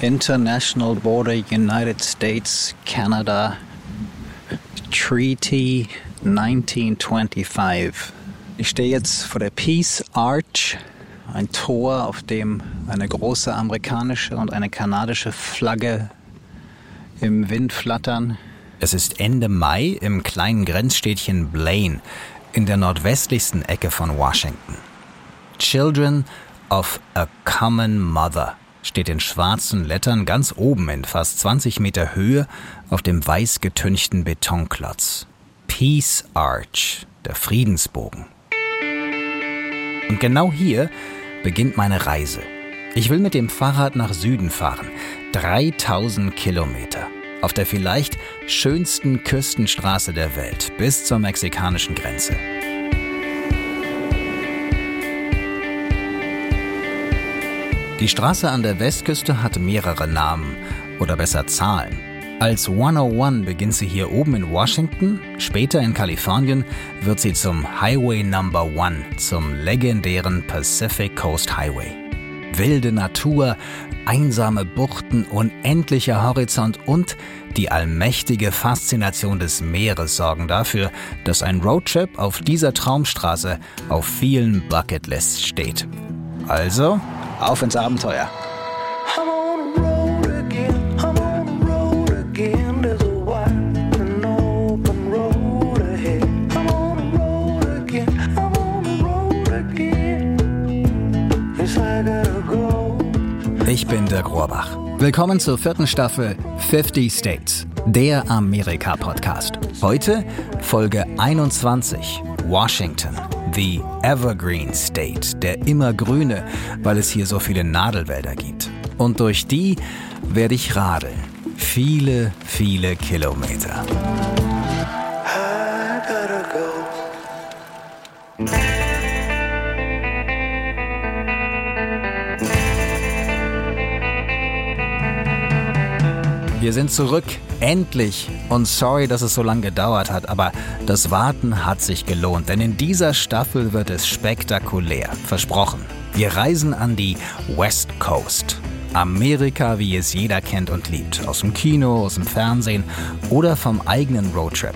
International Border United States Canada Treaty 1925. Ich stehe jetzt vor der Peace Arch, ein Tor, auf dem eine große amerikanische und eine kanadische Flagge im Wind flattern. Es ist Ende Mai im kleinen Grenzstädtchen Blaine in der nordwestlichsten Ecke von Washington. Children of a Common Mother steht in schwarzen Lettern ganz oben in fast 20 Meter Höhe auf dem weiß getünchten Betonklotz. Peace Arch, der Friedensbogen. Und genau hier beginnt meine Reise. Ich will mit dem Fahrrad nach Süden fahren. 3000 Kilometer. Auf der vielleicht schönsten Küstenstraße der Welt bis zur mexikanischen Grenze. Die Straße an der Westküste hat mehrere Namen oder besser Zahlen. Als 101 beginnt sie hier oben in Washington, später in Kalifornien wird sie zum Highway Number One, zum legendären Pacific Coast Highway. Wilde Natur, einsame Buchten, unendlicher Horizont und die allmächtige Faszination des Meeres sorgen dafür, dass ein Roadtrip auf dieser Traumstraße auf vielen Bucketlists steht. Also auf ins Abenteuer. Ich bin Dirk Rohrbach. Willkommen zur vierten Staffel 50 States, der Amerika-Podcast. Heute Folge 21, Washington. The Evergreen State, der immergrüne, weil es hier so viele Nadelwälder gibt. Und durch die werde ich radeln. Viele, viele Kilometer. Wir sind zurück, endlich. Und sorry, dass es so lange gedauert hat, aber das Warten hat sich gelohnt, denn in dieser Staffel wird es spektakulär, versprochen. Wir reisen an die West Coast. Amerika, wie es jeder kennt und liebt, aus dem Kino, aus dem Fernsehen oder vom eigenen Roadtrip.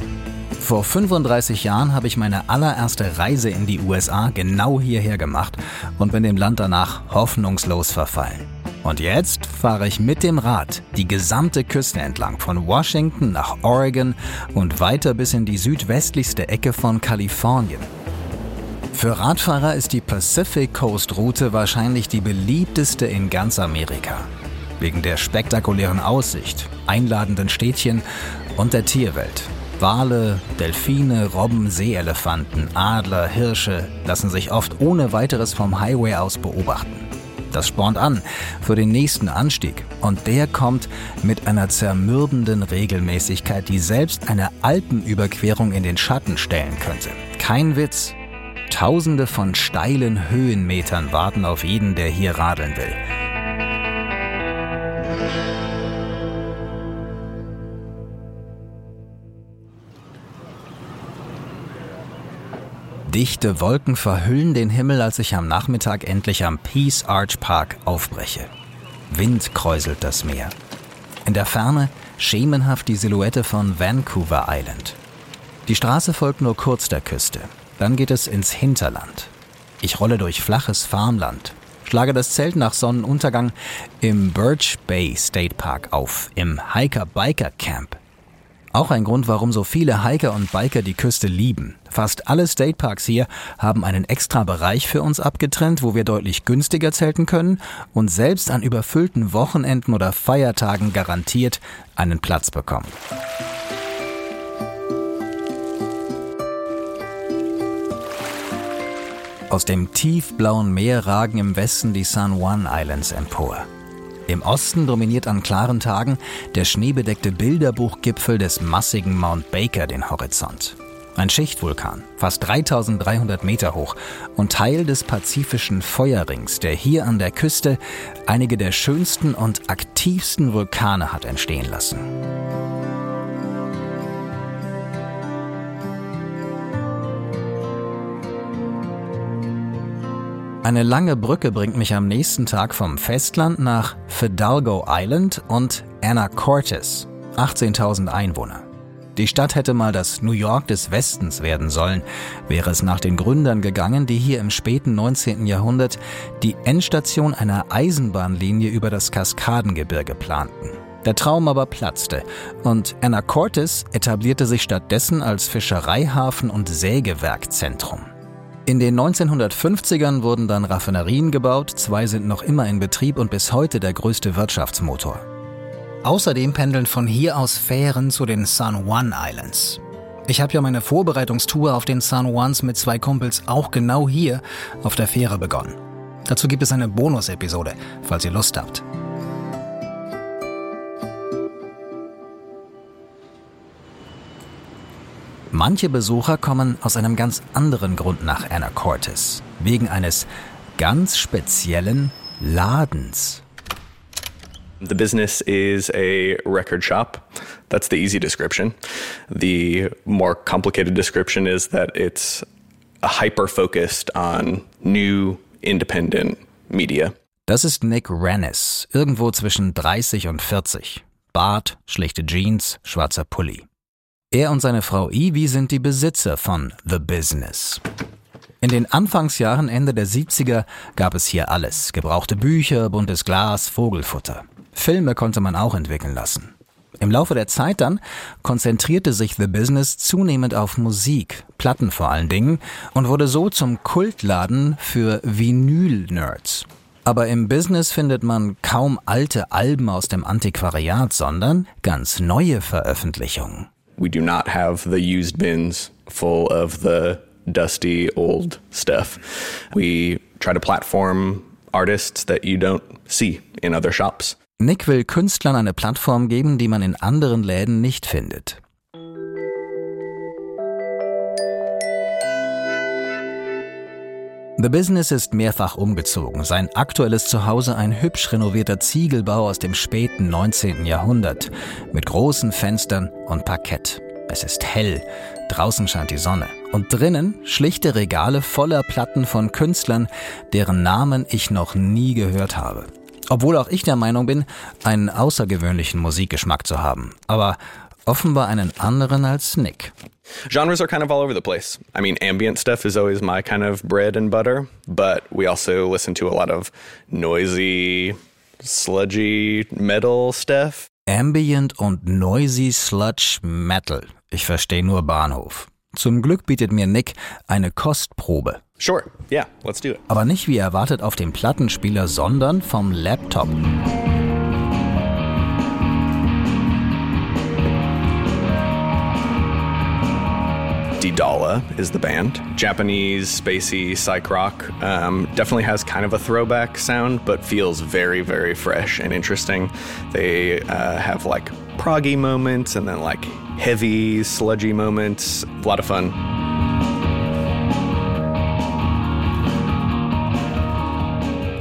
Vor 35 Jahren habe ich meine allererste Reise in die USA genau hierher gemacht und bin dem Land danach hoffnungslos verfallen. Und jetzt fahre ich mit dem Rad die gesamte Küste entlang von Washington nach Oregon und weiter bis in die südwestlichste Ecke von Kalifornien. Für Radfahrer ist die Pacific Coast Route wahrscheinlich die beliebteste in ganz Amerika. Wegen der spektakulären Aussicht, einladenden Städtchen und der Tierwelt. Wale, Delfine, Robben, Seeelefanten, Adler, Hirsche lassen sich oft ohne weiteres vom Highway aus beobachten. Das spornt an für den nächsten Anstieg. Und der kommt mit einer zermürbenden Regelmäßigkeit, die selbst eine Alpenüberquerung in den Schatten stellen könnte. Kein Witz. Tausende von steilen Höhenmetern warten auf jeden, der hier radeln will. Dichte Wolken verhüllen den Himmel, als ich am Nachmittag endlich am Peace Arch Park aufbreche. Wind kräuselt das Meer. In der Ferne schemenhaft die Silhouette von Vancouver Island. Die Straße folgt nur kurz der Küste. Dann geht es ins Hinterland. Ich rolle durch flaches Farmland, schlage das Zelt nach Sonnenuntergang im Birch Bay State Park auf, im Hiker-Biker Camp auch ein Grund, warum so viele Hiker und Biker die Küste lieben. Fast alle Stateparks hier haben einen extra Bereich für uns abgetrennt, wo wir deutlich günstiger zelten können und selbst an überfüllten Wochenenden oder Feiertagen garantiert einen Platz bekommen. Aus dem tiefblauen Meer ragen im Westen die San Juan Islands empor. Im Osten dominiert an klaren Tagen der schneebedeckte Bilderbuchgipfel des massigen Mount Baker den Horizont. Ein Schichtvulkan, fast 3300 Meter hoch und Teil des pazifischen Feuerrings, der hier an der Küste einige der schönsten und aktivsten Vulkane hat entstehen lassen. Eine lange Brücke bringt mich am nächsten Tag vom Festland nach Fidalgo Island und Anacortes, 18.000 Einwohner. Die Stadt hätte mal das New York des Westens werden sollen, wäre es nach den Gründern gegangen, die hier im späten 19. Jahrhundert die Endstation einer Eisenbahnlinie über das Kaskadengebirge planten. Der Traum aber platzte und Anacortes etablierte sich stattdessen als Fischereihafen und Sägewerkzentrum. In den 1950ern wurden dann Raffinerien gebaut, zwei sind noch immer in Betrieb und bis heute der größte Wirtschaftsmotor. Außerdem pendeln von hier aus Fähren zu den San Juan Islands. Ich habe ja meine Vorbereitungstour auf den San Juans mit zwei Kumpels auch genau hier auf der Fähre begonnen. Dazu gibt es eine Bonus-Episode, falls ihr Lust habt. Manche Besucher kommen aus einem ganz anderen Grund nach Anacortes, wegen eines ganz speziellen Ladens. The business is a record shop. That's the easy description. The more complicated description is that it's hyper focused on new independent media. Das ist Nick Rennes, irgendwo zwischen 30 und 40. Bart, schlichte Jeans, schwarzer Pulli. Er und seine Frau Ivy sind die Besitzer von The Business. In den Anfangsjahren Ende der 70er gab es hier alles. Gebrauchte Bücher, buntes Glas, Vogelfutter. Filme konnte man auch entwickeln lassen. Im Laufe der Zeit dann konzentrierte sich The Business zunehmend auf Musik, Platten vor allen Dingen, und wurde so zum Kultladen für Vinyl-Nerds. Aber im Business findet man kaum alte Alben aus dem Antiquariat, sondern ganz neue Veröffentlichungen. We do not have the used bins full of the dusty old stuff. We try to platform artists that you don't see in other shops. Nick will Künstlern eine Plattform geben, die man in anderen Läden nicht findet. The Business ist mehrfach umgezogen. Sein aktuelles Zuhause ein hübsch renovierter Ziegelbau aus dem späten 19. Jahrhundert mit großen Fenstern und Parkett. Es ist hell, draußen scheint die Sonne und drinnen schlichte Regale voller Platten von Künstlern, deren Namen ich noch nie gehört habe. Obwohl auch ich der Meinung bin, einen außergewöhnlichen Musikgeschmack zu haben. Aber offenbar einen anderen als Nick. Genres are kind of all over the place. I mean, ambient stuff is always my kind of bread and butter, but we also listen to a lot of noisy, sludgy metal stuff. Ambient und noisy sludge metal. Ich verstehe nur Bahnhof. Zum Glück bietet mir Nick eine Kostprobe. Sure, yeah, let's do it. Aber nicht wie erwartet auf dem Plattenspieler, sondern vom Laptop. Didala is the band. Japanese, spacey, psych rock. Um, definitely has kind of a throwback sound, but feels very, very fresh and interesting. They uh, have like proggy moments and then like heavy, sludgy moments. A lot of fun.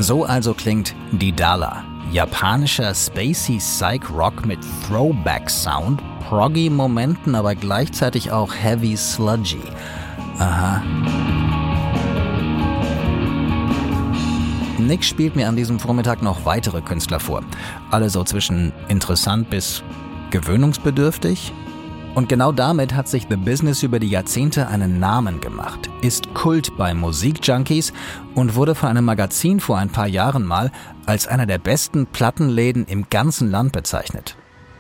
So also klingt Didala, japanischer spacey Psych Rock mit Throwback Sound, proggy Momenten, aber gleichzeitig auch heavy sludgy. Aha. Nick spielt mir an diesem Vormittag noch weitere Künstler vor. Alle so zwischen interessant bis gewöhnungsbedürftig. Und genau damit hat sich The Business über die Jahrzehnte einen Namen gemacht, ist Kult bei Musikjunkies und wurde von einem Magazin vor ein paar Jahren mal als einer der besten Plattenläden im ganzen Land bezeichnet.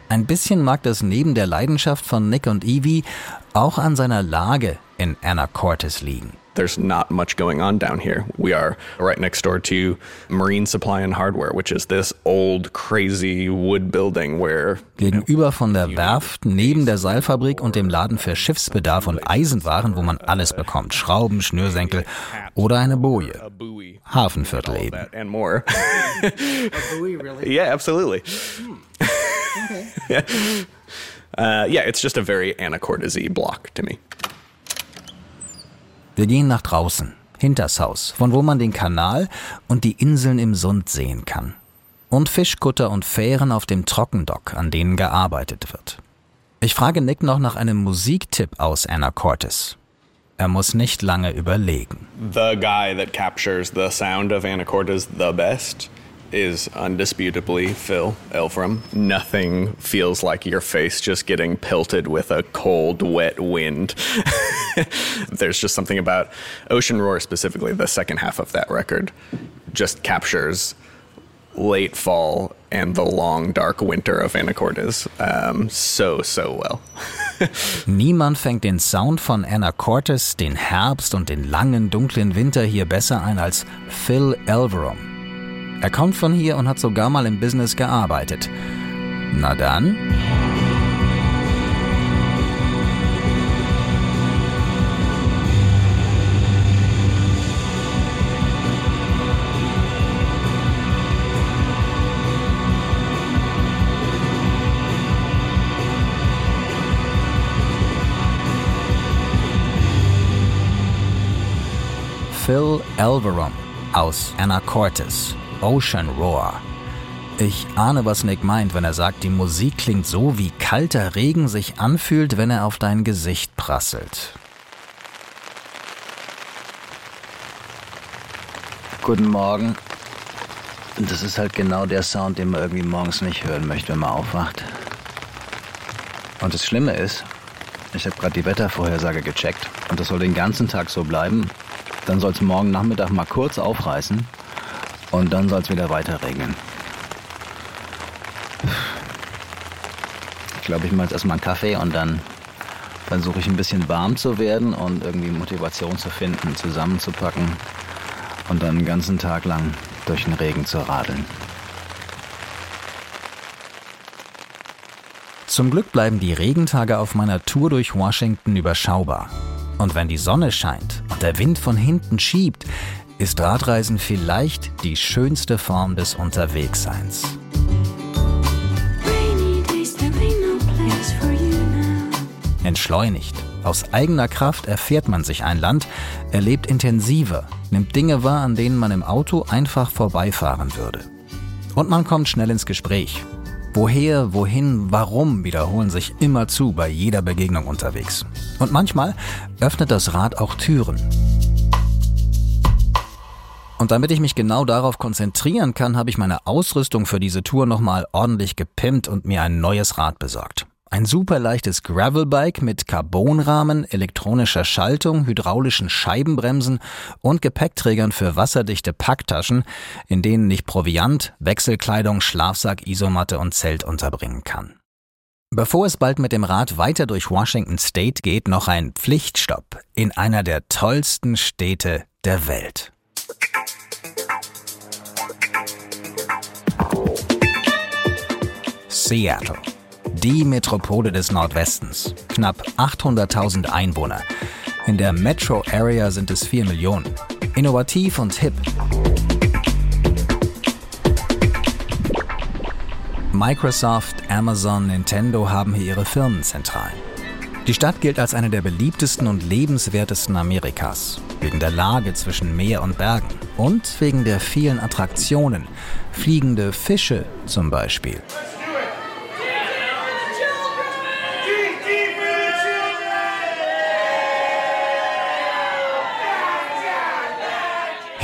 Ein bisschen mag das neben der Leidenschaft von Nick und Evie auch an seiner Lage in Anacortes liegen. There's not much going on down here. We are right next door to Marine Supply and Hardware, which is this old, crazy wood building where. Gegenüber von der Werft, neben der Seilfabrik und dem Laden für Schiffsbedarf und Eisenwaren, wo man alles bekommt. Schrauben, Schnürsenkel oder eine Boje. Hafenviertel eben. And more. yeah, absolutely. yeah. Uh, yeah, it's just a very Anacortes block to me. Wir gehen nach draußen, hinters Haus, von wo man den Kanal und die Inseln im Sund sehen kann. Und Fischkutter und Fähren auf dem Trockendock, an denen gearbeitet wird. Ich frage Nick noch nach einem Musiktipp aus Anacortes. Er muss nicht lange überlegen. The guy that captures the sound of Anacortes the best is undisputably Phil Elfram. Nothing feels like your face just getting pelted with a cold, wet wind. There's just something about Ocean Roar, specifically the second half of that record, just captures late fall and the long, dark winter of Anacortes um, so, so well. Niemand fängt den Sound von Anacortes, den Herbst und den langen, dunklen Winter hier besser ein als Phil Elverum. Er kommt von hier und hat sogar mal im Business gearbeitet. Na dann. Phil Elverum aus Anacortes, Ocean Roar. Ich ahne, was Nick meint, wenn er sagt, die Musik klingt so, wie kalter Regen sich anfühlt, wenn er auf dein Gesicht prasselt. Guten Morgen. Das ist halt genau der Sound, den man irgendwie morgens nicht hören möchte, wenn man aufwacht. Und das Schlimme ist, ich habe gerade die Wettervorhersage gecheckt und das soll den ganzen Tag so bleiben. Dann soll es morgen Nachmittag mal kurz aufreißen und dann soll es wieder weiter regnen. Ich glaube, ich mache jetzt erstmal einen Kaffee und dann versuche ich ein bisschen warm zu werden und irgendwie Motivation zu finden, zusammenzupacken und dann den ganzen Tag lang durch den Regen zu radeln. Zum Glück bleiben die Regentage auf meiner Tour durch Washington überschaubar. Und wenn die Sonne scheint und der Wind von hinten schiebt, ist Radreisen vielleicht die schönste Form des Unterwegsseins. Entschleunigt. Aus eigener Kraft erfährt man sich ein Land, erlebt intensiver, nimmt Dinge wahr, an denen man im Auto einfach vorbeifahren würde. Und man kommt schnell ins Gespräch. Woher, wohin, warum wiederholen sich immer zu bei jeder Begegnung unterwegs. Und manchmal öffnet das Rad auch Türen. Und damit ich mich genau darauf konzentrieren kann, habe ich meine Ausrüstung für diese Tour nochmal ordentlich gepimpt und mir ein neues Rad besorgt. Ein super leichtes Gravelbike mit Carbonrahmen, elektronischer Schaltung, hydraulischen Scheibenbremsen und Gepäckträgern für wasserdichte Packtaschen, in denen ich Proviant, Wechselkleidung, Schlafsack, Isomatte und Zelt unterbringen kann. Bevor es bald mit dem Rad weiter durch Washington State geht, noch ein Pflichtstopp in einer der tollsten Städte der Welt. Seattle die Metropole des Nordwestens. Knapp 800.000 Einwohner. In der Metro Area sind es 4 Millionen. Innovativ und hip. Microsoft, Amazon, Nintendo haben hier ihre Firmenzentralen. Die Stadt gilt als eine der beliebtesten und lebenswertesten Amerikas, wegen der Lage zwischen Meer und Bergen und wegen der vielen Attraktionen, fliegende Fische zum Beispiel.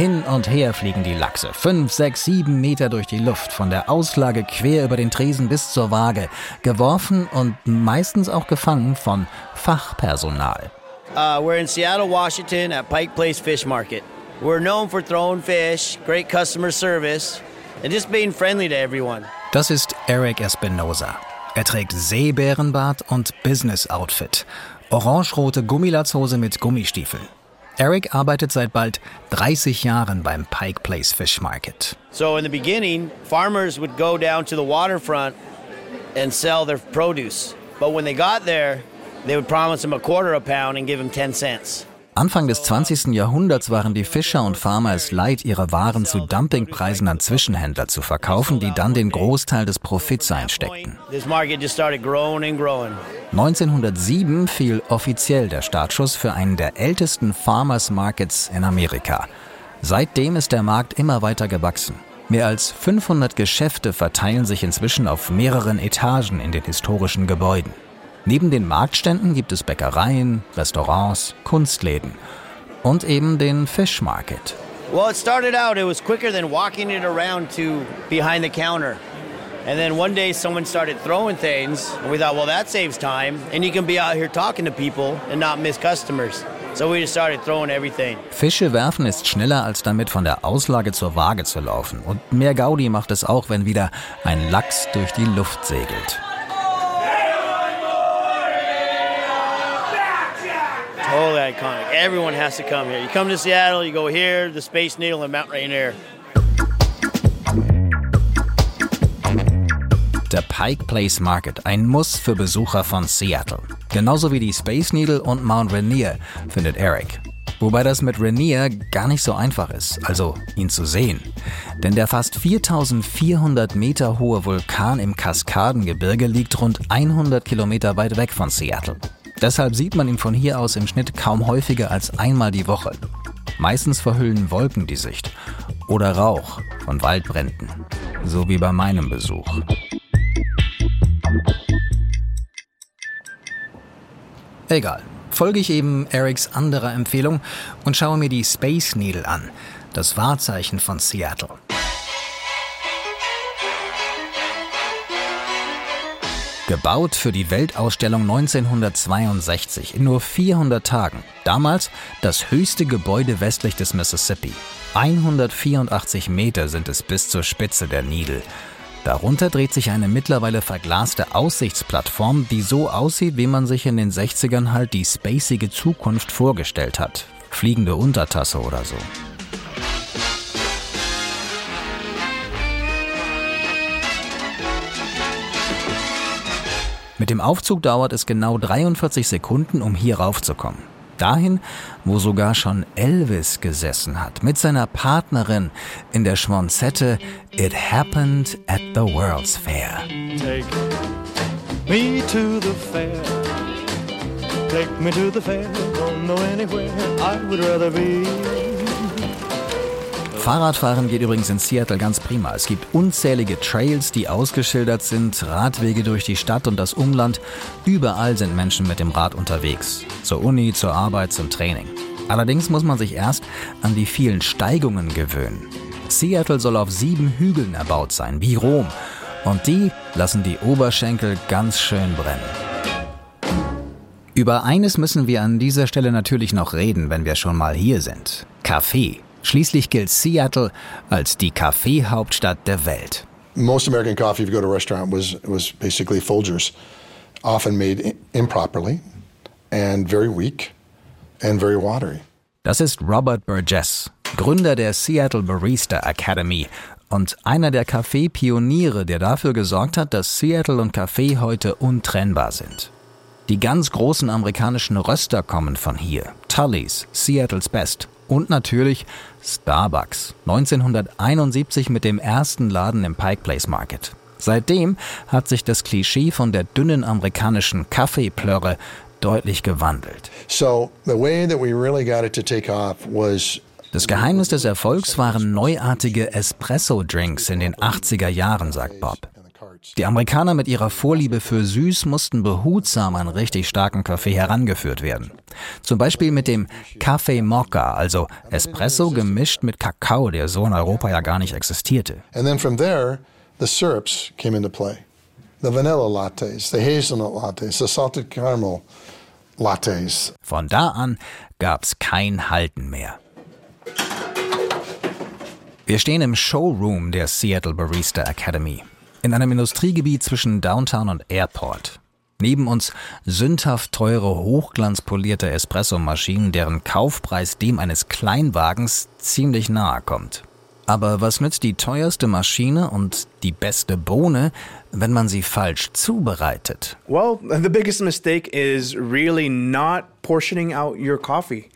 Hin und her fliegen die Lachse, fünf, sechs, sieben Meter durch die Luft, von der Auslage quer über den Tresen bis zur Waage, geworfen und meistens auch gefangen von Fachpersonal. Uh, we're in Seattle, Washington at Pike Place Fish Market. We're known for throwing fish, great customer service and just being friendly to everyone. Das ist Eric Espinosa. Er trägt Seebärenbart und Business-Outfit. Orangerote Gummilatzhose mit Gummistiefeln. Eric arbeitet seit bald 30 Jahren beim Pike Place Fish Market. So in the beginning, farmers would go down to the waterfront and sell their produce. But when they got there, they would promise them a quarter a pound and give them 10 cents. Anfang des 20. Jahrhunderts waren die Fischer und Farmer es leid, ihre Waren zu Dumpingpreisen an Zwischenhändler zu verkaufen, die dann den Großteil des Profits einsteckten. 1907 fiel offiziell der Startschuss für einen der ältesten Farmers Markets in Amerika. Seitdem ist der Markt immer weiter gewachsen. Mehr als 500 Geschäfte verteilen sich inzwischen auf mehreren Etagen in den historischen Gebäuden. Neben den Marktständen gibt es Bäckereien, Restaurants, Kunstläden und eben den Fish Market. Well, it started out, it was quicker than walking it around to behind the counter. And then one day someone started throwing things, and we thought, well, that saves time, and you can be out here talking to people and not miss customers. So we just started throwing everything. Fische werfen ist schneller als damit von der Auslage zur Waage zu laufen. Und mehr Gaudi macht es auch, wenn wieder ein Lachs durch die Luft segelt. Totally iconic. Everyone has to come here. You come to Seattle, you go here, the Space Needle, and Mount Rainier. Der Pike Place Market, ein Muss für Besucher von Seattle. Genauso wie die Space Needle und Mount Rainier, findet Eric. Wobei das mit Rainier gar nicht so einfach ist, also ihn zu sehen. Denn der fast 4400 Meter hohe Vulkan im Kaskadengebirge liegt rund 100 Kilometer weit weg von Seattle. Deshalb sieht man ihn von hier aus im Schnitt kaum häufiger als einmal die Woche. Meistens verhüllen Wolken die Sicht oder Rauch von Waldbränden, so wie bei meinem Besuch. Egal, folge ich eben Erics anderer Empfehlung und schaue mir die Space Needle an, das Wahrzeichen von Seattle. Gebaut für die Weltausstellung 1962 in nur 400 Tagen. Damals das höchste Gebäude westlich des Mississippi. 184 Meter sind es bis zur Spitze der Needle. Darunter dreht sich eine mittlerweile verglaste Aussichtsplattform, die so aussieht, wie man sich in den 60ern halt die spacige Zukunft vorgestellt hat. Fliegende Untertasse oder so. Mit dem Aufzug dauert es genau 43 Sekunden, um hier raufzukommen. Dahin, wo sogar schon Elvis gesessen hat, mit seiner Partnerin in der Schmonzette It Happened at the World's Fair. Take me to the fair. Take me to the fair. Don't know anywhere I would rather be. Fahrradfahren geht übrigens in Seattle ganz prima. Es gibt unzählige Trails, die ausgeschildert sind, Radwege durch die Stadt und das Umland. Überall sind Menschen mit dem Rad unterwegs. Zur Uni, zur Arbeit, zum Training. Allerdings muss man sich erst an die vielen Steigungen gewöhnen. Seattle soll auf sieben Hügeln erbaut sein, wie Rom. Und die lassen die Oberschenkel ganz schön brennen. Über eines müssen wir an dieser Stelle natürlich noch reden, wenn wir schon mal hier sind. Kaffee. Schließlich gilt Seattle als die Kaffeehauptstadt der Welt. Most American coffee, if you go to a restaurant, was, was basically Folgers, often made improperly and very weak and very watery. Das ist Robert Burgess, Gründer der Seattle Barista Academy und einer der Kaffeepioniere, der dafür gesorgt hat, dass Seattle und Kaffee heute untrennbar sind. Die ganz großen amerikanischen Röster kommen von hier. Tully's, Seattle's Best und natürlich Starbucks. 1971 mit dem ersten Laden im Pike Place Market. Seitdem hat sich das Klischee von der dünnen amerikanischen Kaffeeplörre deutlich gewandelt. Das Geheimnis des Erfolgs waren neuartige Espresso-Drinks in den 80er Jahren, sagt Bob. Die Amerikaner mit ihrer Vorliebe für süß mussten behutsam an richtig starken Kaffee herangeführt werden. Zum Beispiel mit dem Kaffee Mokka, also Espresso gemischt mit Kakao, der so in Europa ja gar nicht existierte. And then from there, the syrups came into play. The vanilla lattes, the hazelnut lattes, the salted caramel lattes. Von da an gab's kein Halten mehr. Wir stehen im Showroom der Seattle Barista Academy in einem Industriegebiet zwischen Downtown und Airport. Neben uns sündhaft teure, hochglanzpolierte Espressomaschinen, deren Kaufpreis dem eines Kleinwagens ziemlich nahe kommt. Aber was nützt die teuerste Maschine und die beste Bohne, wenn man sie falsch zubereitet? Well, the biggest mistake is really not portioning out your coffee.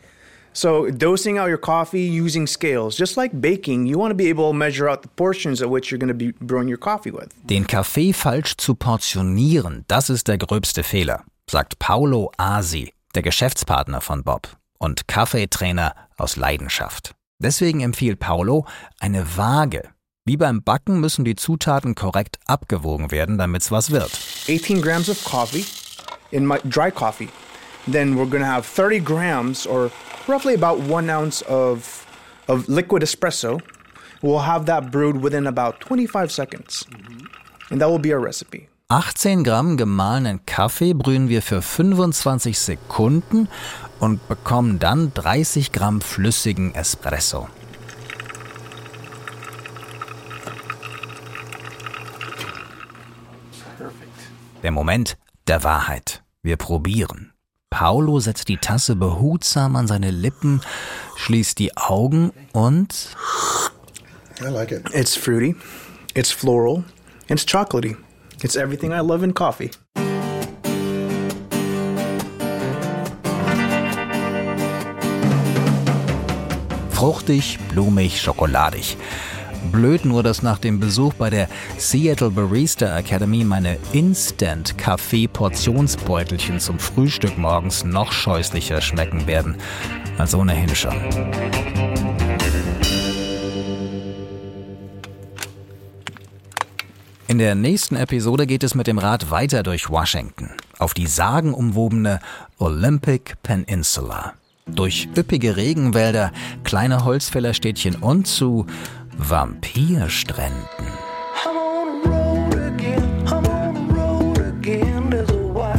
So, dosing out your coffee using scales, just like baking, you want to be able to measure out the portions of which you're going to be brewing your coffee with. Den Kaffee falsch zu portionieren, das ist der gröbste Fehler, sagt Paolo Asi, der Geschäftspartner von Bob und Kaffeetrainer aus Leidenschaft. Deswegen empfiehlt Paolo eine Waage. Wie beim Backen müssen die Zutaten korrekt abgewogen werden, damit's was wird. 18 grams of coffee, in my dry coffee. Then we're going to have 30 grams or roughly about one ounce of, of liquid espresso. We'll have that brewed within about 25 seconds. And that will be our recipe. 18 Gramm gemahlenen Kaffee brühen wir für 25 Sekunden und bekommen dann 30 Gramm flüssigen Espresso. Der Moment der Wahrheit. Wir probieren. Paulo setzt die Tasse behutsam an seine Lippen, schließt die Augen und I like it. It's fruity, it's floral, it's chocolatey. It's everything I love in coffee. fruchtig, blumig, schokoladig. Blöd nur, dass nach dem Besuch bei der Seattle Barista Academy meine Instant-Kaffee-Portionsbeutelchen zum Frühstück morgens noch scheußlicher schmecken werden. Als ohnehin schon. In der nächsten Episode geht es mit dem Rad weiter durch Washington, auf die sagenumwobene Olympic Peninsula, durch üppige Regenwälder, kleine Holzfällerstädtchen und zu Vampirstränden. I'm on the road again. I'm on the road again. There's a wide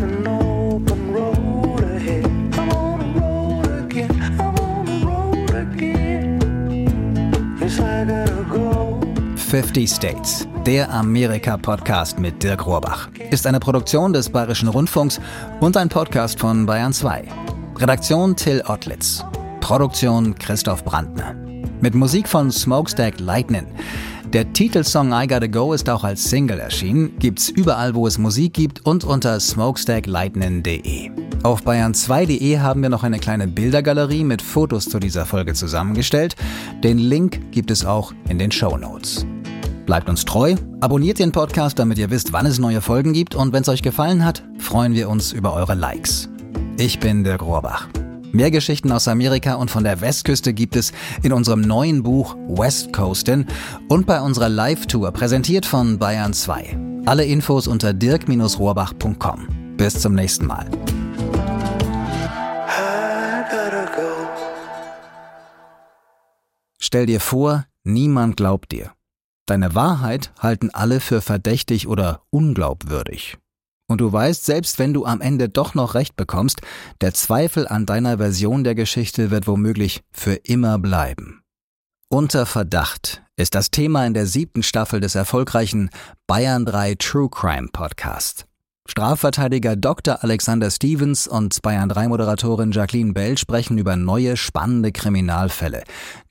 and open road ahead. I'm on the road again. I'm on the road again. Yes, I gotta go. 50 States, der Amerika-Podcast mit Dirk Rohrbach, ist eine Produktion des Bayerischen Rundfunks und ein Podcast von Bayern 2. Redaktion Till Ottlitz. Produktion Christoph Brandner. Mit Musik von Smokestack Lightning. Der Titelsong I Gotta Go ist auch als Single erschienen, gibt's überall, wo es Musik gibt und unter smokestacklightning.de. Auf bayern2.de haben wir noch eine kleine Bildergalerie mit Fotos zu dieser Folge zusammengestellt. Den Link gibt es auch in den Show Notes. Bleibt uns treu, abonniert den Podcast, damit ihr wisst, wann es neue Folgen gibt und wenn es euch gefallen hat, freuen wir uns über eure Likes. Ich bin Dirk Rohrbach. Mehr Geschichten aus Amerika und von der Westküste gibt es in unserem neuen Buch West Coastin und bei unserer Live-Tour präsentiert von Bayern 2. Alle Infos unter dirk-rohrbach.com. Bis zum nächsten Mal. Stell dir vor, niemand glaubt dir. Deine Wahrheit halten alle für verdächtig oder unglaubwürdig. Und du weißt, selbst wenn du am Ende doch noch recht bekommst, der Zweifel an deiner Version der Geschichte wird womöglich für immer bleiben. Unter Verdacht ist das Thema in der siebten Staffel des erfolgreichen Bayern 3 True Crime Podcast. Strafverteidiger Dr. Alexander Stevens und Bayern 3 Moderatorin Jacqueline Bell sprechen über neue spannende Kriminalfälle.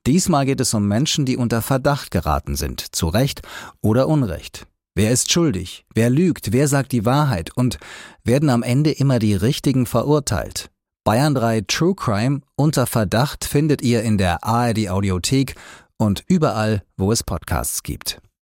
Diesmal geht es um Menschen, die unter Verdacht geraten sind, zu Recht oder Unrecht. Wer ist schuldig? Wer lügt? Wer sagt die Wahrheit? Und werden am Ende immer die Richtigen verurteilt? Bayern 3 True Crime unter Verdacht findet ihr in der ARD Audiothek und überall, wo es Podcasts gibt.